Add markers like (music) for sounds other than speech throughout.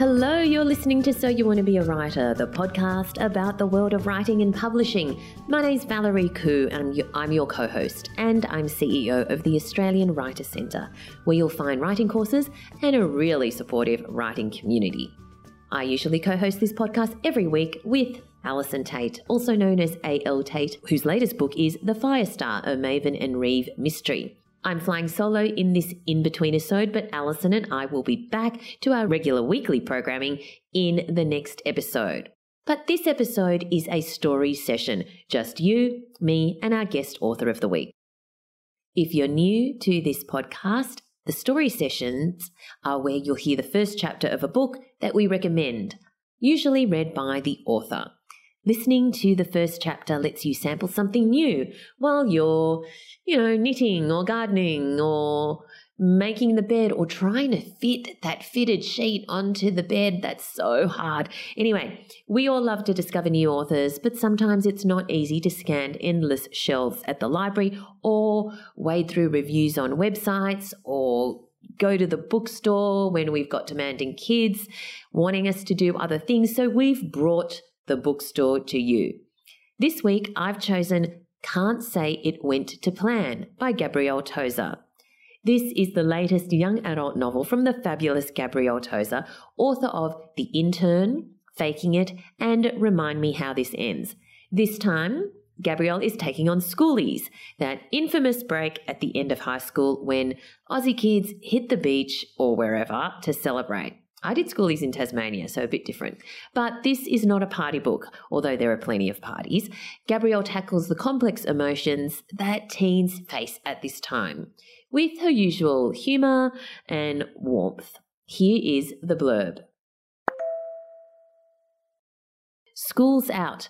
Hello, you're listening to So You Want to Be a Writer, the podcast about the world of writing and publishing. My name's Valerie Khoo, and I'm your co host, and I'm CEO of the Australian Writers Centre, where you'll find writing courses and a really supportive writing community. I usually co host this podcast every week with Allison Tait, also known as A.L. Tait, whose latest book is The Firestar, a Maven and Reeve mystery. I'm flying solo in this in between episode, but Allison and I will be back to our regular weekly programming in the next episode. But this episode is a story session, just you, me, and our guest author of the week. If you're new to this podcast, the story sessions are where you'll hear the first chapter of a book that we recommend, usually read by the author. Listening to the first chapter lets you sample something new while you're, you know, knitting or gardening or making the bed or trying to fit that fitted sheet onto the bed. That's so hard. Anyway, we all love to discover new authors, but sometimes it's not easy to scan endless shelves at the library or wade through reviews on websites or go to the bookstore when we've got demanding kids wanting us to do other things. So we've brought the bookstore to you. This week, I've chosen Can't Say It Went to Plan by Gabrielle Tozer. This is the latest young adult novel from the fabulous Gabrielle Tozer, author of The Intern, Faking It, and Remind Me How This Ends. This time, Gabrielle is taking on schoolies, that infamous break at the end of high school when Aussie kids hit the beach or wherever to celebrate. I did schoolies in Tasmania, so a bit different. But this is not a party book, although there are plenty of parties. Gabrielle tackles the complex emotions that teens face at this time, with her usual humour and warmth. Here is the blurb School's out.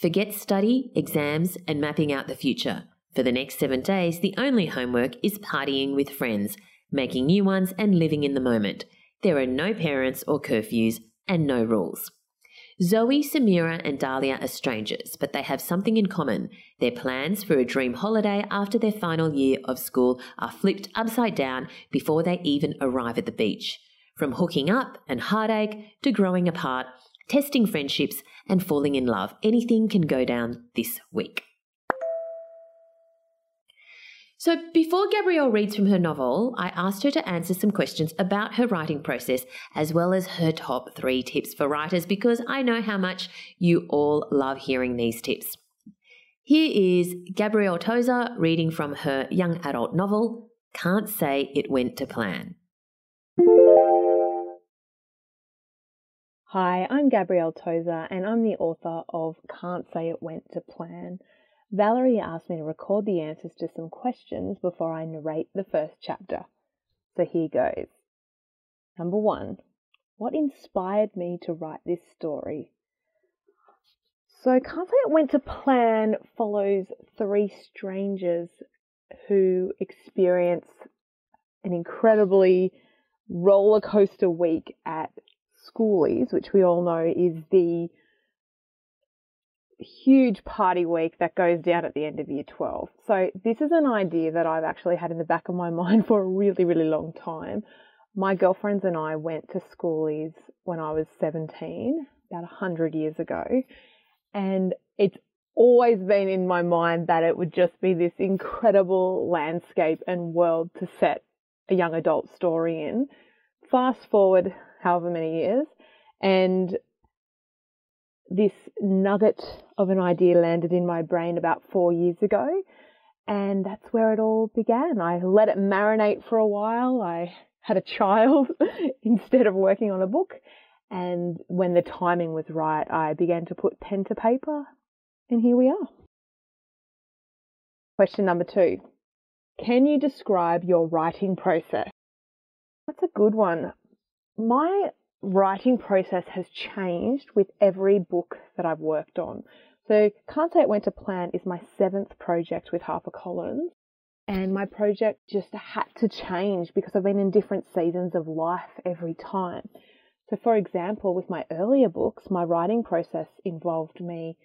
Forget study, exams, and mapping out the future. For the next seven days, the only homework is partying with friends, making new ones, and living in the moment. There are no parents or curfews and no rules. Zoe, Samira, and Dahlia are strangers, but they have something in common. Their plans for a dream holiday after their final year of school are flipped upside down before they even arrive at the beach. From hooking up and heartache to growing apart, testing friendships, and falling in love, anything can go down this week. So, before Gabrielle reads from her novel, I asked her to answer some questions about her writing process as well as her top three tips for writers because I know how much you all love hearing these tips. Here is Gabrielle Tozer reading from her young adult novel, Can't Say It Went to Plan. Hi, I'm Gabrielle Tozer and I'm the author of Can't Say It Went to Plan Valerie asked me to record the answers to some questions before I narrate the first chapter. So here goes. Number one, what inspired me to write this story? So Can't Say It Went to Plan follows three strangers who experience an incredibly roller coaster week at Schoolies, which we all know is the huge party week that goes down at the end of year 12. So this is an idea that I've actually had in the back of my (laughs) mind for a really, really long time. My girlfriends and I went to schoolies when I was 17, about 100 years ago, and it's always been in my mind that it would just be this incredible landscape and world to set a young adult story in. Fast forward however many years, and this nugget of an idea landed in my brain about four years ago. And that's where it all began. I let it marinate for a while. I had a child (laughs) instead of working on a book. And when the timing was right, I began to put pen to paper. And here we are. Question number two Can you describe your writing process? That's a good one. My writing process has changed with every book that I've worked on. So Can't Say It Went to Plan is my seventh project with HarperCollins. And my project just had to change because I've been in different seasons of life every time. So, for example, with my earlier books, my writing process involved me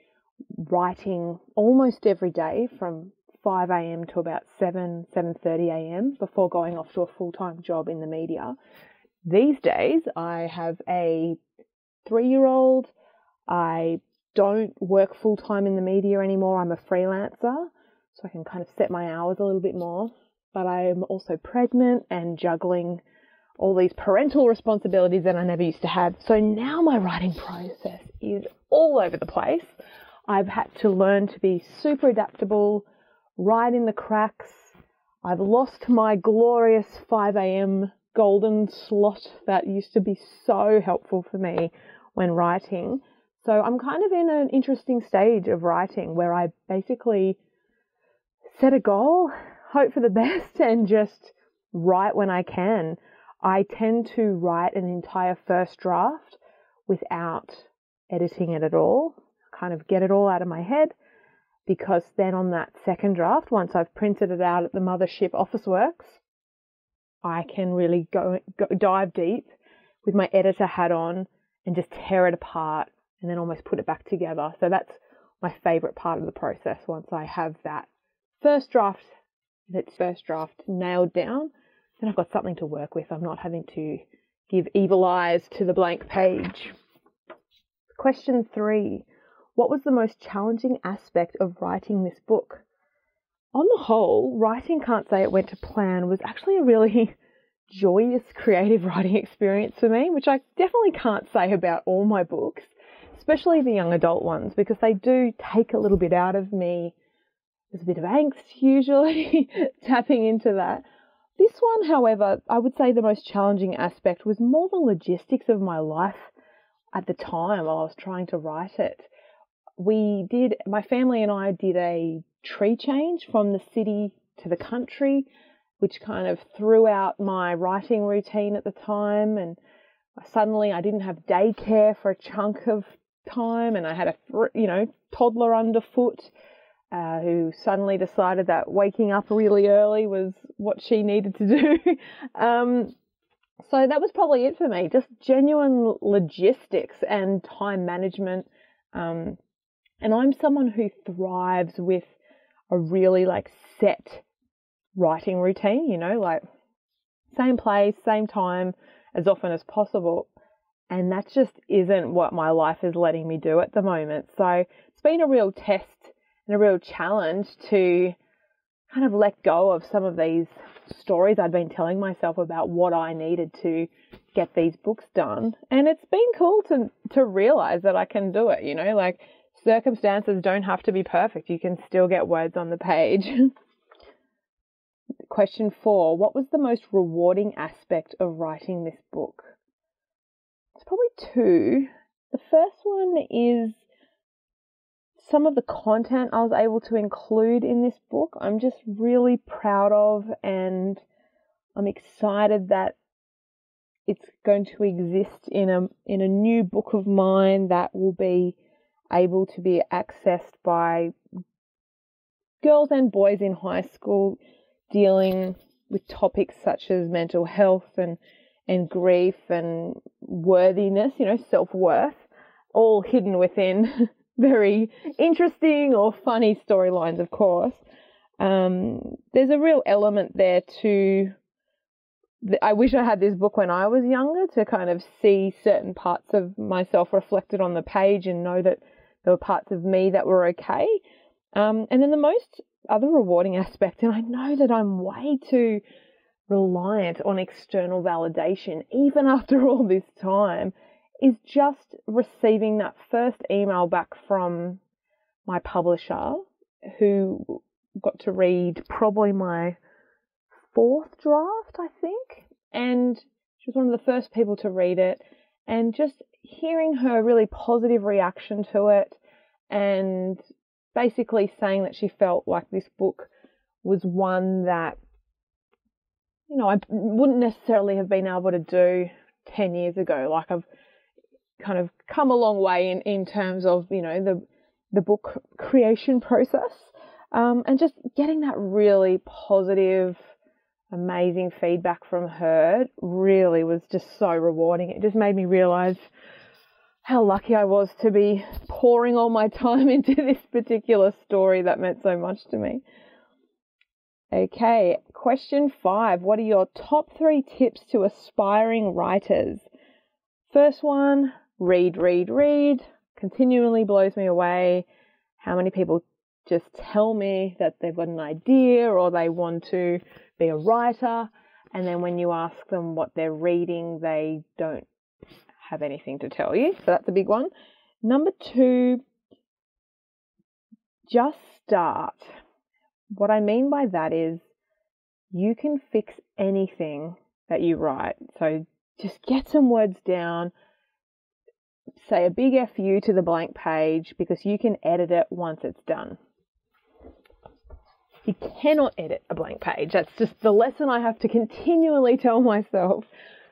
writing almost every day from 5 a.m. to about 7, 7.30 a.m. before going off to a full-time job in the media these days, I have a three year old. I don't work full time in the media anymore. I'm a freelancer, so I can kind of set my hours a little bit more. But I am also pregnant and juggling all these parental responsibilities that I never used to have. So now my writing process is all over the place. I've had to learn to be super adaptable, write in the cracks. I've lost my glorious 5 a.m. golden slot that used to be so helpful for me when writing. So I'm kind of in an interesting stage of writing where I basically set a goal, hope for the (laughs) best, and just write when I can. I tend to write an entire first draft without editing it at all, kind of get it all out of my head, because then on that second draft, once I've printed it out at the mothership Officeworks, I can really go, go dive deep with my editor hat on and just tear it apart and then almost put it back together. So that's my favorite part of the process once I have that first draft, that first draft nailed down, then I've got something to work with. I'm not having to give evil eyes to the blank page. Question three What was the most challenging aspect of writing this book? On the whole, writing Can't Say It Went to Plan was actually a really (laughs) joyous creative writing experience for me, which I definitely can't say about all my books especially the young adult ones, because they do take a little bit out of me. There's a bit of angst (laughs) usually tapping into that. This one, however, I would say the most challenging aspect was more the logistics of my life at the time while I was trying to write it. We did, my family and I did a tree change from the city to the country, which kind of threw out my writing routine at the time. And suddenly I didn't have daycare for a chunk of time, and I had a you know toddler underfoot uh, who suddenly decided that waking up really early was what she needed to do. (laughs) um, so that was probably it for me, just genuine logistics and time management. Um, and I'm someone who thrives with a really like set writing routine, you know, like same place, same time, as often as possible. And that just isn't what my life is letting me do at the moment. So it's been a real test and a real challenge to kind of let go of some of these stories I'd been telling myself about what I needed to get these books done. And it's been cool to to realize that I can do it, you know, like circumstances don't have to be perfect. You can still get words on the page. (laughs) Question 4, what was the most rewarding aspect of writing this book? It's probably two. The first one is some of the content I was able to include in this book. I'm just really proud of, and I'm excited that it's going to exist in a in a new book of mine that will be able to be accessed by girls and boys in high school dealing with topics such as mental health and and grief and worthiness, you know, self worth, all hidden within (laughs) very interesting or funny storylines, of course. Um, there's a real element there to. I wish I had this book when I was younger to kind of see certain parts of myself reflected on the page and know that there were parts of me that were okay. Um, and then the most other rewarding aspect, and I know that I'm way too reliant on external validation, even after all this time, is just receiving that first email back from my publisher who got to read probably my fourth draft, I think. And she was one of the first people to read it. And just hearing her really positive reaction to it and basically saying that she felt like this book was one that you know, I wouldn't necessarily have been able to do 10 years ago. Like I've kind of come a long way in, in terms of, you know, the, the book creation process. Um, and just getting that really positive, amazing feedback from her really was just so rewarding. It just made me realize how lucky I was to be pouring all my (laughs) time into this particular story that meant so much to me. Okay, question five. What are your top three tips to aspiring writers? First one read, read, read. Continually blows me away how many people just tell me that they've got an idea or they want to be a writer. And then when you ask them what they're reading, they don't have anything to tell you. So that's a big one. Number two, just start. What I mean by that is you can fix anything that you write. So just get some words down, say a big FU to the blank page because you can edit it once it's done. You cannot edit a blank page. That's just the lesson I have to continually tell myself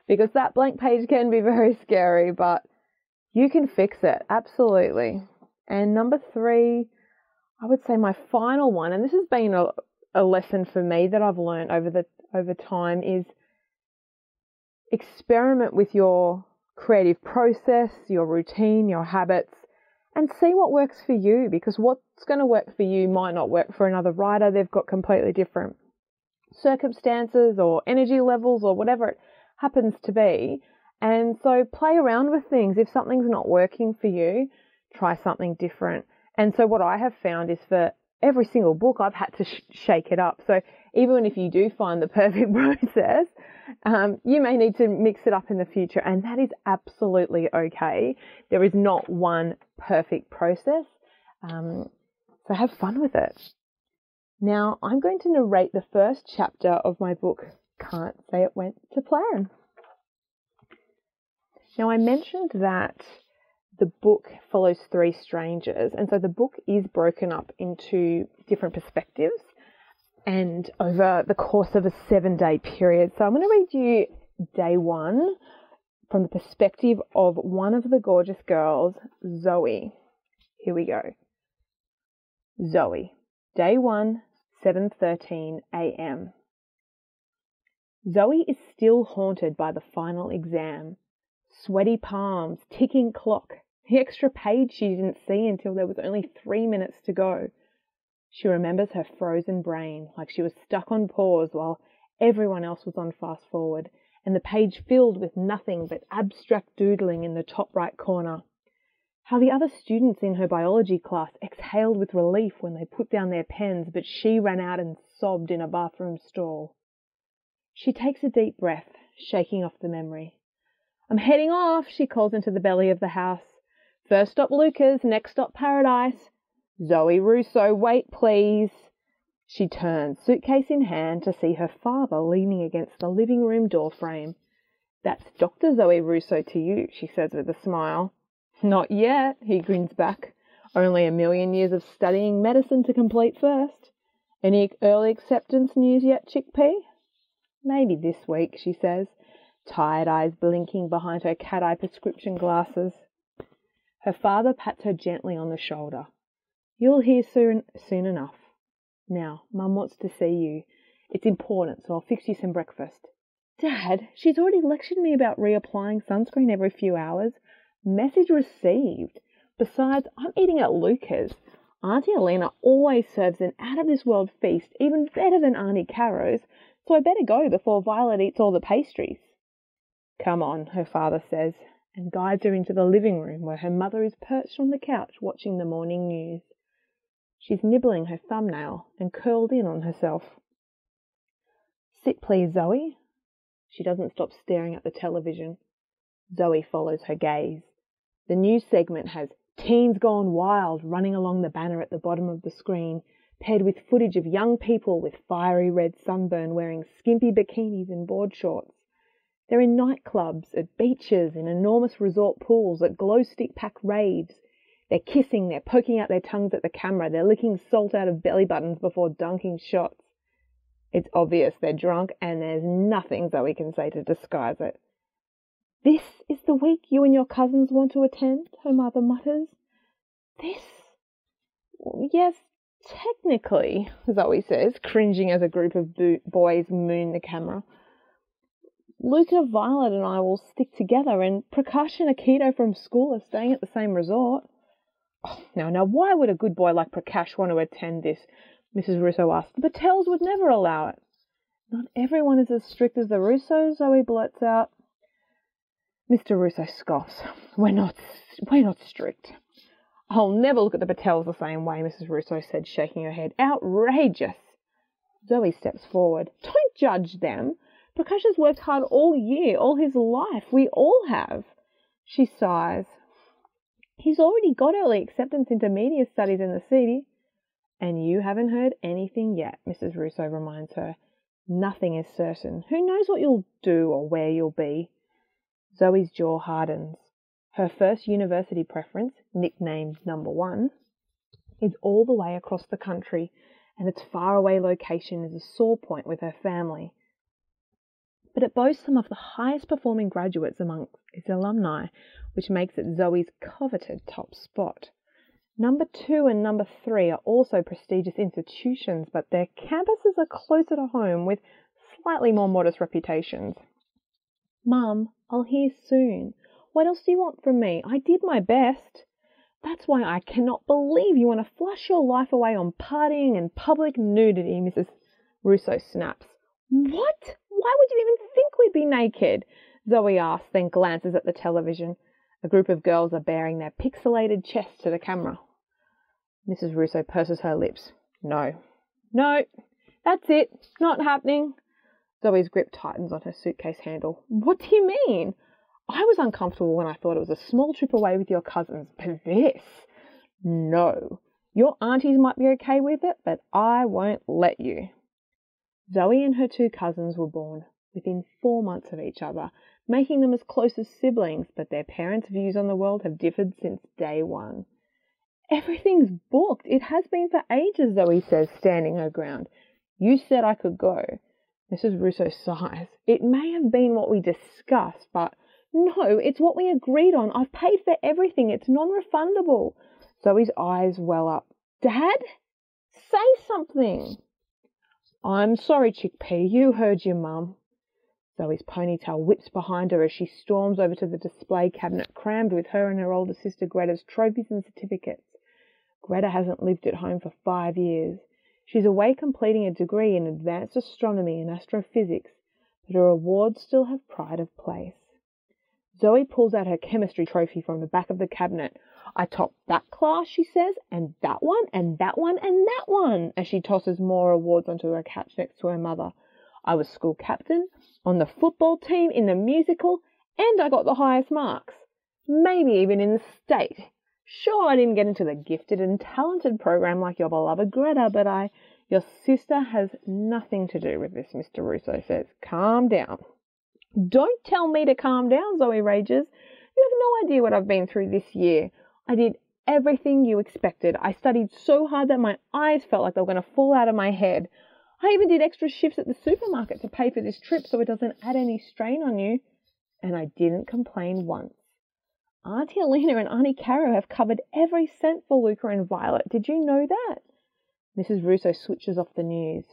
because that blank page can be very scary, but you can fix it. Absolutely. And number three, I would say my final one, and this has been a, a lesson for me that I've learned over the over time is experiment with your creative process, your routine, your habits, and see what works for you because what's going to work for you might not work for another writer. They've got completely different circumstances or energy levels or whatever happens to be. And so play around with things. If something's not working for you, try something different. And so what I have found is for every single book, I've had to sh- shake it up. So even if you do find the (laughs) perfect process, um, you may need to mix it up in the future, and that is absolutely okay. There is not one perfect process. Um, so have fun with it. Now, I'm going to narrate the first chapter of my book, Can't Say It Went to Plan. Now, I mentioned that the book follows three strangers, and so the book is broken up into different perspectives and over the course of a seven day period. So I'm going to read you day one from the perspective of one of the gorgeous girls, Zoe. Here we go. Zoe, day one, 7:13 a.m. Zoe is still haunted by the final exam. Sweaty palms, ticking clock, the extra page she didn't see until there was only three minutes to go. She remembers her frozen brain like she was stuck on pause while everyone else was on fast forward, and the page filled with nothing but abstract doodling in the top right corner. How the other students in her biology class exhaled with relief when they put down their pens, but she ran out and sobbed in a bathroom stall. She takes a deep breath, shaking off the memory. I'm heading off, she calls into the belly of the house. First stop Luca's, next stop Paradise. Zoe Russo, wait please. She turns, suitcase in hand, to see her father leaning against the living room door frame. That's Dr. Zoe Russo to you, she says with a smile. Not yet, he grins back. Only a million years of studying medicine to complete first. Any early acceptance news yet, chickpea? Maybe this week, she says, tired eyes blinking behind her cat eye prescription glasses. Her father pats her gently on the shoulder. You'll hear soon, soon enough. Now, Mum wants to see you. It's important, so I'll fix you some breakfast. Dad, she's already lectured me about reapplying sunscreen every few hours. Message received. Besides, I'm eating at Luca's. Auntie Elena always serves an out of this world feast, even better than Auntie Caro's, so I better go before Violet eats all the pastries. Come on, her father says, and guides her into the living room where her mother is perched on the couch watching the morning news. She's nibbling her thumbnail and curled in on herself. Sit, please, Zoe. She doesn't stop staring at the television. Zoe follows her gaze. The news segment has Teens Gone Wild running along the banner at the bottom of the screen, paired with footage of young people with fiery red sunburn wearing skimpy bikinis and board shorts. They're in nightclubs, at beaches, in enormous resort pools, at glow stick pack raves, they're kissing, they're poking out their tongues at the camera, they're licking salt out of belly buttons before dunking shots. It's obvious they're drunk, and there's nothing Zoe can say to disguise it. This is the week you and your cousins want to attend, her mother mutters. This? Yes, technically, Zoe says, cringing as a group of bo- boys moon the camera. Luca, Violet, and I will stick together, and Prakash and Akito from school are staying at the same resort. Oh, now, now, why would a good boy like Prakash want to attend this? Mrs. Russo asked. The Patels would never allow it. Not everyone is as strict as the Russos, Zoe blurts out. Mr. Russo scoffs. We're not, we're not strict. I'll never look at the Patels the same way, Mrs. Russo said, shaking her head. Outrageous. Zoe steps forward. Don't judge them. Prakash has worked hard all year, all his life. We all have. She sighs. He's already got early acceptance into media studies in the city. And you haven't heard anything yet, Mrs. Russo reminds her. Nothing is certain. Who knows what you'll do or where you'll be? Zoe's jaw hardens. Her first university preference, nicknamed Number One, is all the way across the country, and its faraway location is a sore point with her family. But it boasts some of the highest performing graduates among its alumni, which makes it Zoe's coveted top spot. Number two and number three are also prestigious institutions, but their campuses are closer to home with slightly more modest reputations. Mum, I'll hear soon. What else do you want from me? I did my best. That's why I cannot believe you want to flush your life away on partying and public nudity, Mrs. Russo snaps. What? Why would you even think we'd be naked? Zoe asks, then glances at the television. A group of girls are baring their pixelated chests to the camera. Mrs. Russo purses her lips. No. No. That's it. It's not happening. Zoe's grip tightens on her suitcase handle. What do you mean? I was uncomfortable when I thought it was a small trip away with your cousins, but this? No. Your aunties might be okay with it, but I won't let you. Zoe and her two cousins were born within four months of each other, making them as close as siblings, but their parents' views on the world have differed since day one. Everything's booked. It has been for ages, Zoe says, standing her ground. You said I could go. Mrs. Russo sighs. It may have been what we discussed, but no, it's what we agreed on. I've paid for everything. It's non refundable. Zoe's eyes well up. Dad? Say something. I'm sorry, Chickpea. You heard your mum. Zoe's ponytail whips behind her as she storms over to the display cabinet crammed with her and her older sister Greta's trophies and certificates. Greta hasn't lived at home for five years. She's away completing a degree in advanced astronomy and astrophysics, but her awards still have pride of place. Zoe pulls out her chemistry trophy from the back of the cabinet. I topped that class, she says, and that one, and that one, and that one, as she tosses more awards onto her couch next to her mother. I was school captain, on the football team, in the musical, and I got the highest marks. Maybe even in the state. Sure, I didn't get into the gifted and talented program like your beloved Greta, but I. Your sister has nothing to do with this, Mr. Russo says. Calm down. Don't tell me to calm down, Zoe rages. You have no idea what I've been through this year. I did everything you expected. I studied so hard that my eyes felt like they were going to fall out of my head. I even did extra shifts at the supermarket to pay for this trip so it doesn't add any strain on you. And I didn't complain once. Auntie Alina and Auntie Caro have covered every cent for Luca and Violet. Did you know that? Mrs. Russo switches off the news.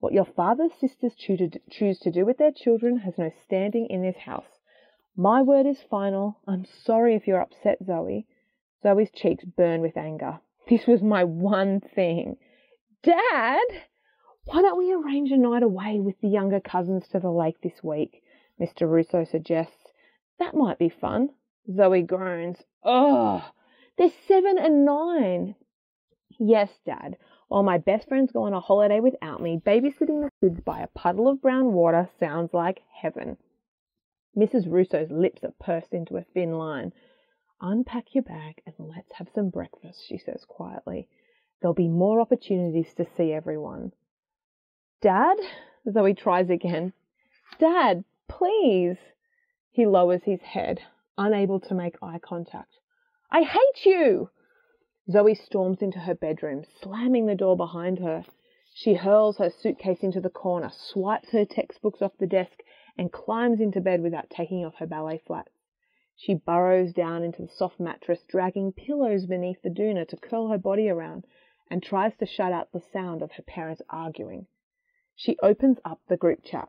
What your father's sisters choose to do with their children has no standing in this house. My word is final. I'm sorry if you're upset, Zoe. Zoe's cheeks burn with anger. (laughs) This was my one thing. Dad! Why don't we arrange a night away with the younger cousins to the lake this week? Mr. Russo suggests. That might be fun. Zoe groans. Ugh! They're seven and nine. Yes, Dad. While my best friends go on a holiday without me, babysitting the kids by a puddle of brown water sounds like heaven. Mrs. Russo's lips are pursed into a thin line. Unpack your bag and let's have some breakfast, she says quietly. There'll be more opportunities to see everyone. Dad? Zoe tries again. Dad, please. He lowers his head, unable to make eye contact. I hate you! Zoe storms into her bedroom, slamming the door behind her. She hurls her suitcase into the corner, swipes her textbooks off the desk, and climbs into bed without taking off her ballet flats. She burrows down into the soft mattress, dragging pillows beneath the doona to curl her body around, and tries to shut out the sound of her parents arguing. She opens up the group chat.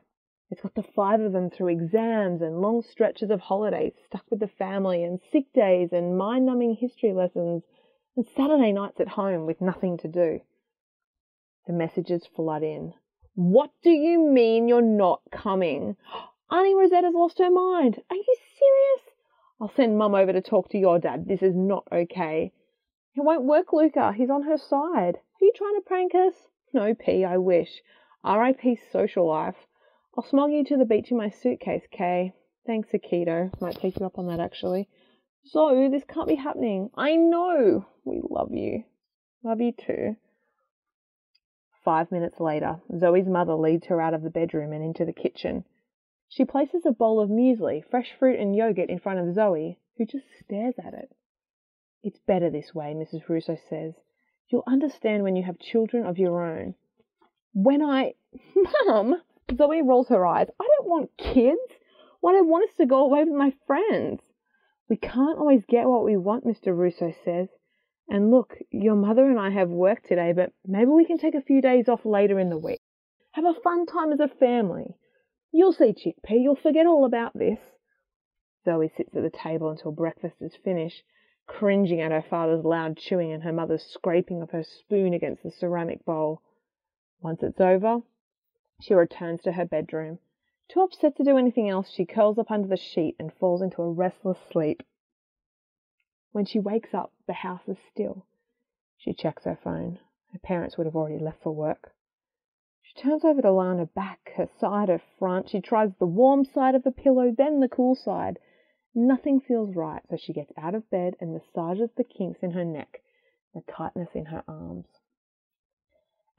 It's got the five of them through exams and long stretches of holidays, stuck with the family and sick days and mind numbing history lessons and Saturday nights at home with nothing to do. The messages flood in. What do you mean you're not coming? (gasps) Auntie Rosetta's lost her mind. Are you serious? I'll send Mum over to talk to your dad. This is not okay. It won't work, Luca. He's on her side. Are you trying to prank us? No, P, I wish. R.I.P. social life. I'll smuggle you to the beach in my suitcase, Kay. Thanks, Akito. Might take you up on that, actually. So, this can't be happening. I know. We love you. Love you too. Five minutes later, Zoe's mother leads her out of the bedroom and into the kitchen. She places a bowl of muesli, fresh fruit, and yogurt in front of Zoe, who just stares at it. It's better this way, Mrs. Russo says. You'll understand when you have children of your own. When I. (laughs) Mum! Zoe rolls her eyes. I don't want kids. What I want is to go away with my friends. We can't always get what we want, Mr. Russo says. And look, your mother and I have work today, but maybe we can take a few days off later in the week. Have a fun time as a family. You'll see, Chickpea, you'll forget all about this. Zoe sits at the table until breakfast is finished, cringing at her father's loud chewing and her mother's scraping of her spoon against the ceramic bowl. Once it's over, she returns to her bedroom. Too upset to do anything else, she curls up under the sheet and falls into a restless sleep. When she wakes up, the house is still. She checks her phone. Her parents would have already left for work. She turns over to lie on her back, her side, her front. She tries the warm side of the pillow, then the cool side. Nothing feels right, so she gets out of bed and massages the kinks in her neck, the tightness in her arms.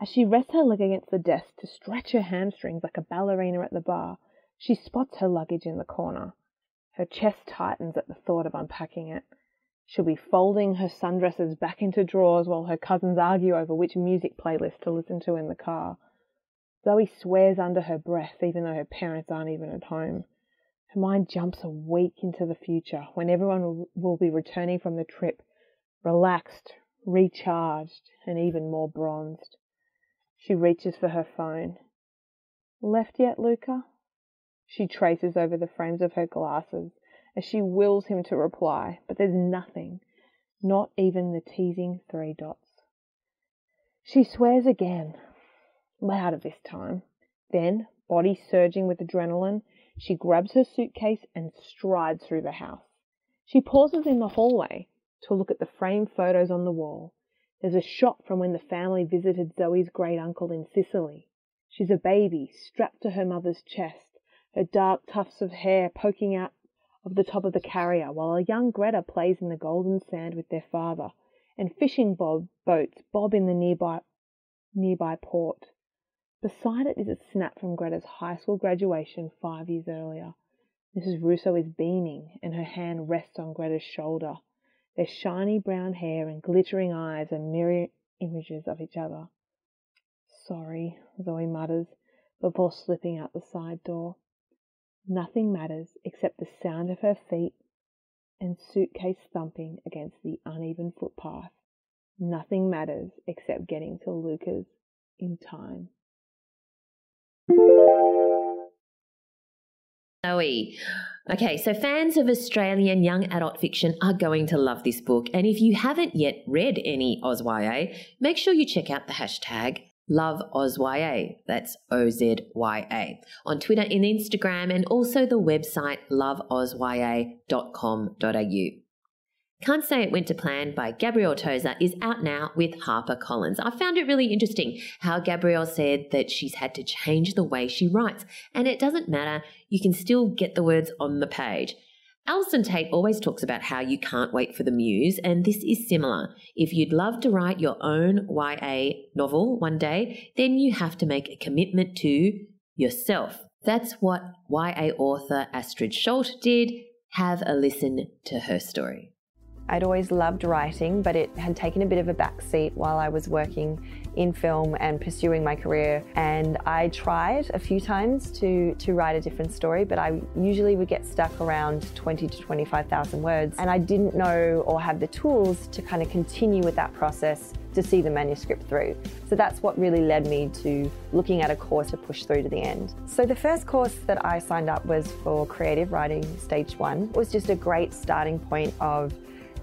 As she rests her leg against the desk to stretch her hamstrings like a ballerina at the bar, she spots her luggage in the corner. Her chest tightens at the thought of unpacking it. She'll be folding her sundresses back into drawers while her cousins argue over which music playlist to listen to in the car. Zoe swears under her breath, even though her parents aren't even at home. Her mind jumps a week into the future when everyone will be returning from the trip, relaxed, recharged, and even more bronzed. She reaches for her phone. Left yet, Luca? She traces over the frames of her glasses as she wills him to reply, but there's nothing, not even the teasing three dots. She swears again, louder this time. Then, body surging with adrenaline, she grabs her suitcase and strides through the house. She pauses in the hallway to look at the framed photos on the wall. There's a shot from when the family visited Zoe's great uncle in Sicily. She's a baby, strapped to her mother's chest, her dark tufts of hair poking out of the top of the carrier, while a young Greta plays in the golden sand with their father, and fishing bob boats bob in the nearby nearby port. Beside it is a snap from Greta's high school graduation five years earlier. Mrs. Russo is beaming, and her hand rests on Greta's shoulder. Their shiny brown hair and glittering eyes are mirror images of each other. Sorry, Zoe mutters before slipping out the side door. Nothing matters except the sound of her feet and suitcase thumping against the uneven footpath. Nothing matters except getting to Luca's in time. Zoe. Okay, so fans of Australian young adult fiction are going to love this book. And if you haven't yet read any OzYA, make sure you check out the hashtag Love OzYA. That's O Z Y A. On Twitter and Instagram, and also the website loveozya.com.au. Can't Say It Went to Plan by Gabrielle Tozer is out now with HarperCollins. I found it really interesting how Gabrielle said that she's had to change the way she writes, and it doesn't matter, you can still get the words on the page. Allison Tait always talks about how you can't wait for the muse, and this is similar. If you'd love to write your own YA novel one day, then you have to make a commitment to yourself. That's what YA author Astrid Scholte did. Have a listen to her story. I'd always loved writing, but it had taken a bit of a backseat while I was working in film and pursuing my career. And I tried a few times to, to write a different story, but I usually would get stuck around 20 to 25,000 words. And I didn't know or have the tools to kind of continue with that process to see the manuscript through. So that's what really led me to looking at a course to push through to the end. So the first course that I signed up was for creative writing stage one. It was just a great starting point of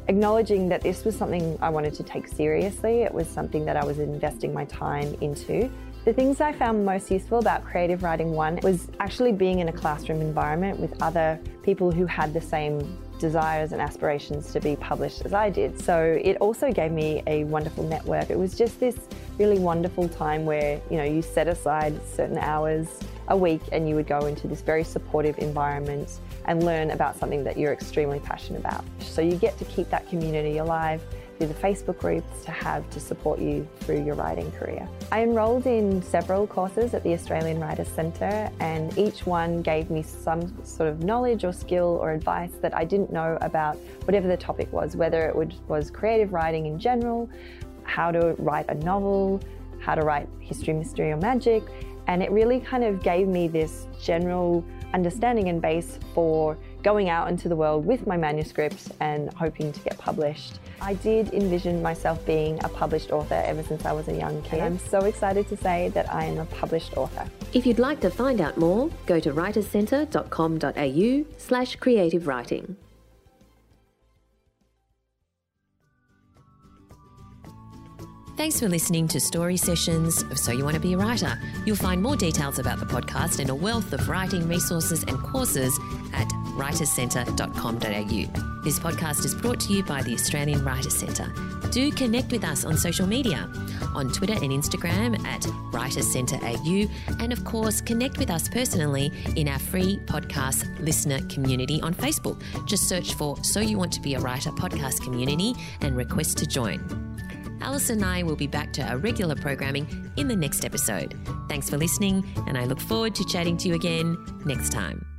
acknowledging that this was something I wanted to take seriously. It was something that I was investing my time into. The things I found most useful about Creative Writing 1 was actually being in a classroom environment with other people who had the same desires and aspirations to be published as I did. So it also gave me a wonderful network. It was just this really wonderful time where, you know, you set aside certain hours a week and you would go into this very supportive environment and learn about something that you're extremely passionate about. So you get to keep that community alive through the Facebook groups to have to support you through your writing career. I enrolled in several courses at the Australian Writers Centre, and each one gave me some sort of knowledge or skill or advice that I didn't know about whatever the topic was, whether it would, was creative writing in general, how to write a novel, how to write history, mystery, or magic. And it really kind of gave me this general understanding and base for going out into the world with my manuscript and hoping to get published. I did envision myself being a published author ever since I was a young kid. And I'm so excited to say that I am a published author. If you'd like to find out more, go to writerscentre.com.au slash creative writing. Thanks for listening to Story Sessions of So You Want to Be a Writer. You'll find more details about the podcast and a wealth of writing resources and courses at writerscentre.com.au. This podcast is brought to you by the Australian Writers Centre. Do connect with us on social media on Twitter and Instagram at Writers Centre AU, and of course, connect with us personally in our free podcast listener community on Facebook. Just search for So You Want to Be a Writer podcast community and request to join. Alice and I will be back to our regular programming in the next episode. Thanks for listening, and I look forward to chatting to you again next time.